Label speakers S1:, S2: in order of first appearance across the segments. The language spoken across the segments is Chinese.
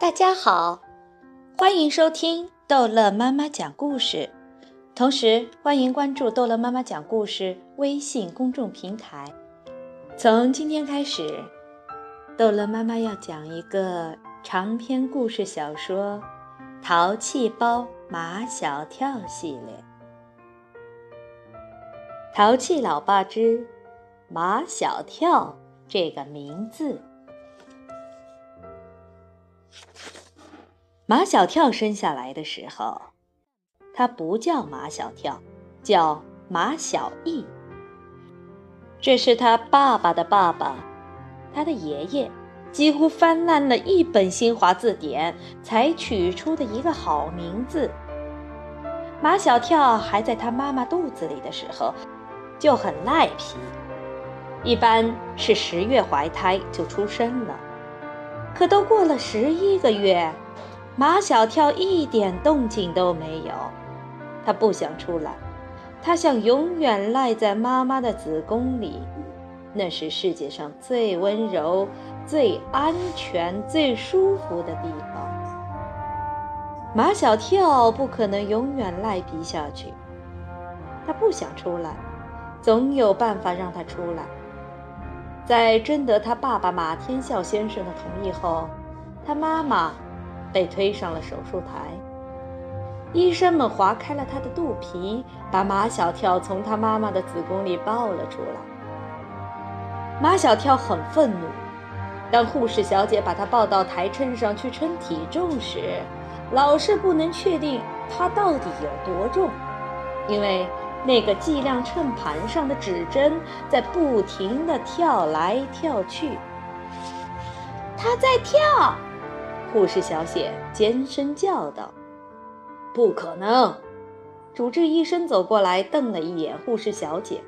S1: 大家好，欢迎收听逗乐妈妈讲故事，同时欢迎关注逗乐妈妈讲故事微信公众平台。从今天开始，逗乐妈妈要讲一个长篇故事小说《淘气包马小跳》系列，《淘气老爸之马小跳》这个名字。马小跳生下来的时候，他不叫马小跳，叫马小艺。这是他爸爸的爸爸，他的爷爷，几乎翻烂了一本新华字典才取出的一个好名字。马小跳还在他妈妈肚子里的时候，就很赖皮，一般是十月怀胎就出生了。可都过了十一个月，马小跳一点动静都没有。他不想出来，他想永远赖在妈妈的子宫里，那是世界上最温柔、最安全、最舒服的地方。马小跳不可能永远赖皮下去，他不想出来，总有办法让他出来。在征得他爸爸马天笑先生的同意后，他妈妈被推上了手术台。医生们划开了他的肚皮，把马小跳从他妈妈的子宫里抱了出来。马小跳很愤怒。当护士小姐把他抱到台秤上去称体重时，老是不能确定他到底有多重，因为。那个计量秤盘上的指针在不停地跳来跳去。他在跳，护士小姐尖声叫道：“不可能！”主治医生走过来，瞪了一眼护士小姐：“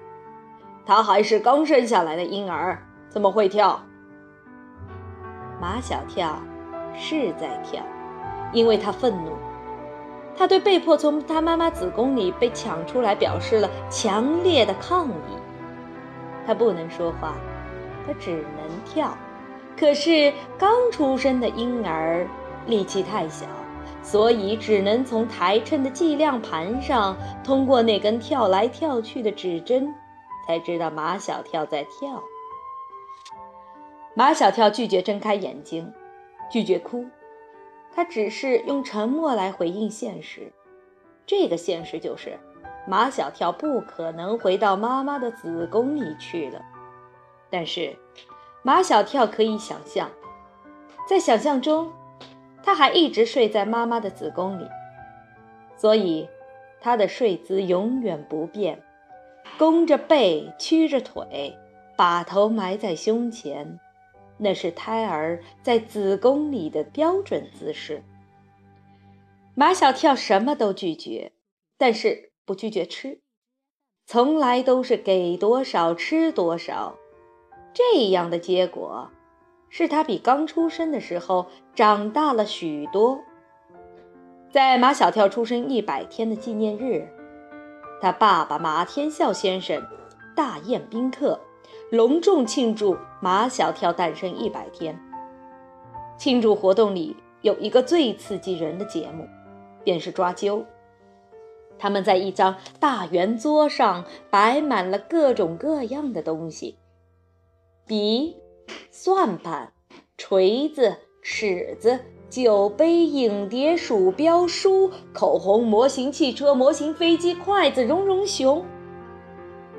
S1: 他还是刚生下来的婴儿，怎么会跳？”马小跳是在跳，因为他愤怒。他对被迫从他妈妈子宫里被抢出来表示了强烈的抗议。他不能说话，他只能跳。可是刚出生的婴儿力气太小，所以只能从台秤的计量盘上通过那根跳来跳去的指针，才知道马小跳在跳。马小跳拒绝睁开眼睛，拒绝哭。他只是用沉默来回应现实，这个现实就是，马小跳不可能回到妈妈的子宫里去了。但是，马小跳可以想象，在想象中，他还一直睡在妈妈的子宫里，所以他的睡姿永远不变，弓着背，曲着腿，把头埋在胸前。那是胎儿在子宫里的标准姿势。马小跳什么都拒绝，但是不拒绝吃，从来都是给多少吃多少。这样的结果，是他比刚出生的时候长大了许多。在马小跳出生一百天的纪念日，他爸爸马天笑先生大宴宾客。隆重庆祝马小跳诞生一百天。庆祝活动里有一个最刺激人的节目，便是抓阄。他们在一张大圆桌上摆满了各种各样的东西：笔、算盘、锤子、尺子、酒杯、影碟、鼠标、书、口红、模型汽车、模型飞机、筷子、绒绒熊。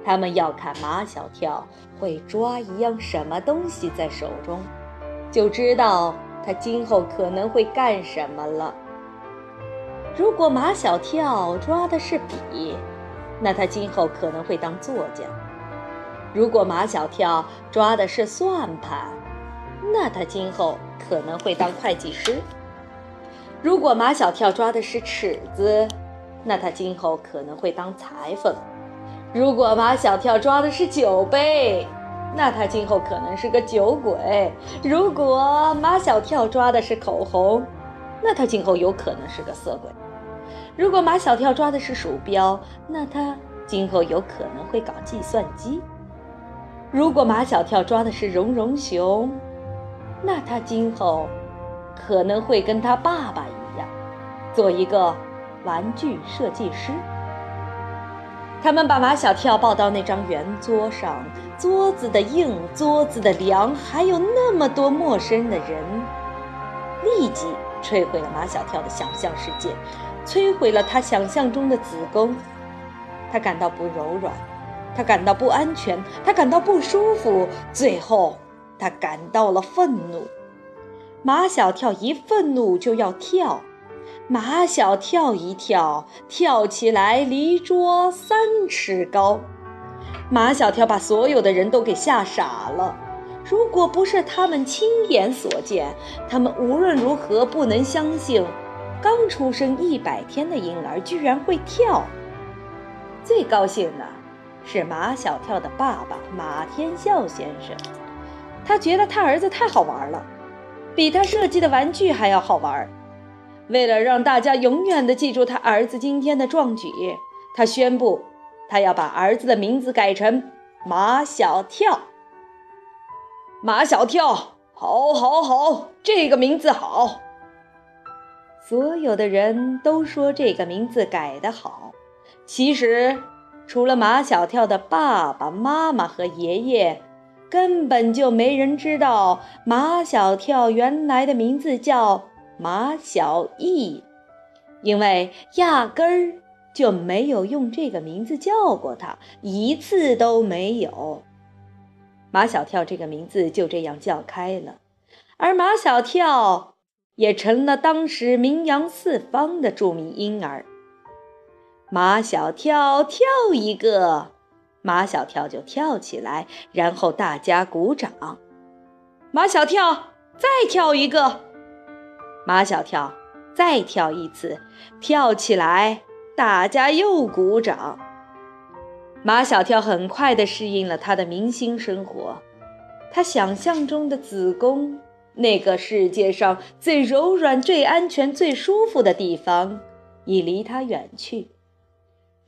S1: 他们要看马小跳会抓一样什么东西在手中，就知道他今后可能会干什么了。如果马小跳抓的是笔，那他今后可能会当作家；如果马小跳抓的是算盘，那他今后可能会当会计师；如果马小跳抓的是尺子，那他今后可能会当裁缝。如果马小跳抓的是酒杯，那他今后可能是个酒鬼；如果马小跳抓的是口红，那他今后有可能是个色鬼；如果马小跳抓的是鼠标，那他今后有可能会搞计算机；如果马小跳抓的是绒绒熊，那他今后可能会跟他爸爸一样，做一个玩具设计师。他们把马小跳抱到那张圆桌上，桌子的硬，桌子的凉，还有那么多陌生的人，立即摧毁了马小跳的想象世界，摧毁了他想象中的子宫。他感到不柔软，他感到不安全，他感到不舒服，最后他感到了愤怒。马小跳一愤怒就要跳。马小跳一跳，跳起来离桌三尺高。马小跳把所有的人都给吓傻了。如果不是他们亲眼所见，他们无论如何不能相信，刚出生一百天的婴儿居然会跳。最高兴的是马小跳的爸爸马天笑先生，他觉得他儿子太好玩了，比他设计的玩具还要好玩。为了让大家永远的记住他儿子今天的壮举，他宣布，他要把儿子的名字改成马小跳。马小跳，好，好，好，这个名字好。所有的人都说这个名字改得好。其实，除了马小跳的爸爸妈妈和爷爷，根本就没人知道马小跳原来的名字叫。马小艺，因为压根儿就没有用这个名字叫过他，一次都没有。马小跳这个名字就这样叫开了，而马小跳也成了当时名扬四方的著名婴儿。马小跳跳一个，马小跳就跳起来，然后大家鼓掌。马小跳再跳一个。马小跳再跳一次，跳起来，大家又鼓掌。马小跳很快地适应了他的明星生活，他想象中的子宫，那个世界上最柔软、最安全、最舒服的地方，已离他远去。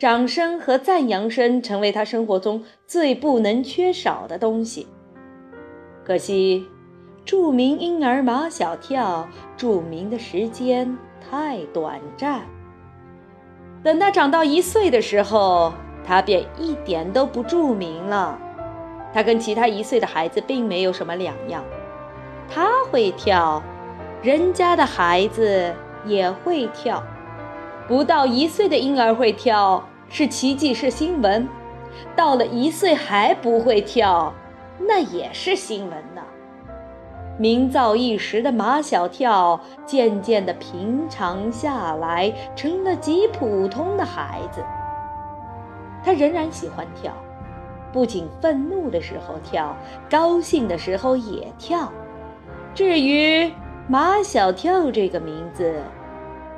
S1: 掌声和赞扬声成为他生活中最不能缺少的东西。可惜。著名婴儿马小跳，著名的时间太短暂。等他长到一岁的时候，他便一点都不著名了。他跟其他一岁的孩子并没有什么两样。他会跳，人家的孩子也会跳。不到一岁的婴儿会跳是奇迹，是新闻；到了一岁还不会跳，那也是新闻呢。名噪一时的马小跳渐渐的平常下来，成了极普通的孩子。他仍然喜欢跳，不仅愤怒的时候跳，高兴的时候也跳。至于马小跳这个名字，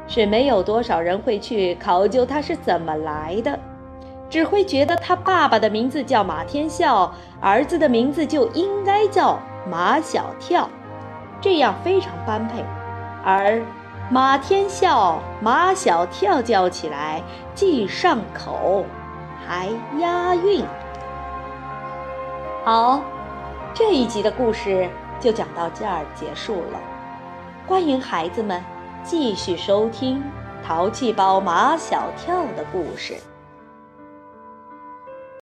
S1: 是没有多少人会去考究他是怎么来的，只会觉得他爸爸的名字叫马天笑，儿子的名字就应该叫。马小跳，这样非常般配，而马天笑、马小跳叫起来既上口，还押韵。好，这一集的故事就讲到这儿结束了。欢迎孩子们继续收听淘气包马小跳的故事。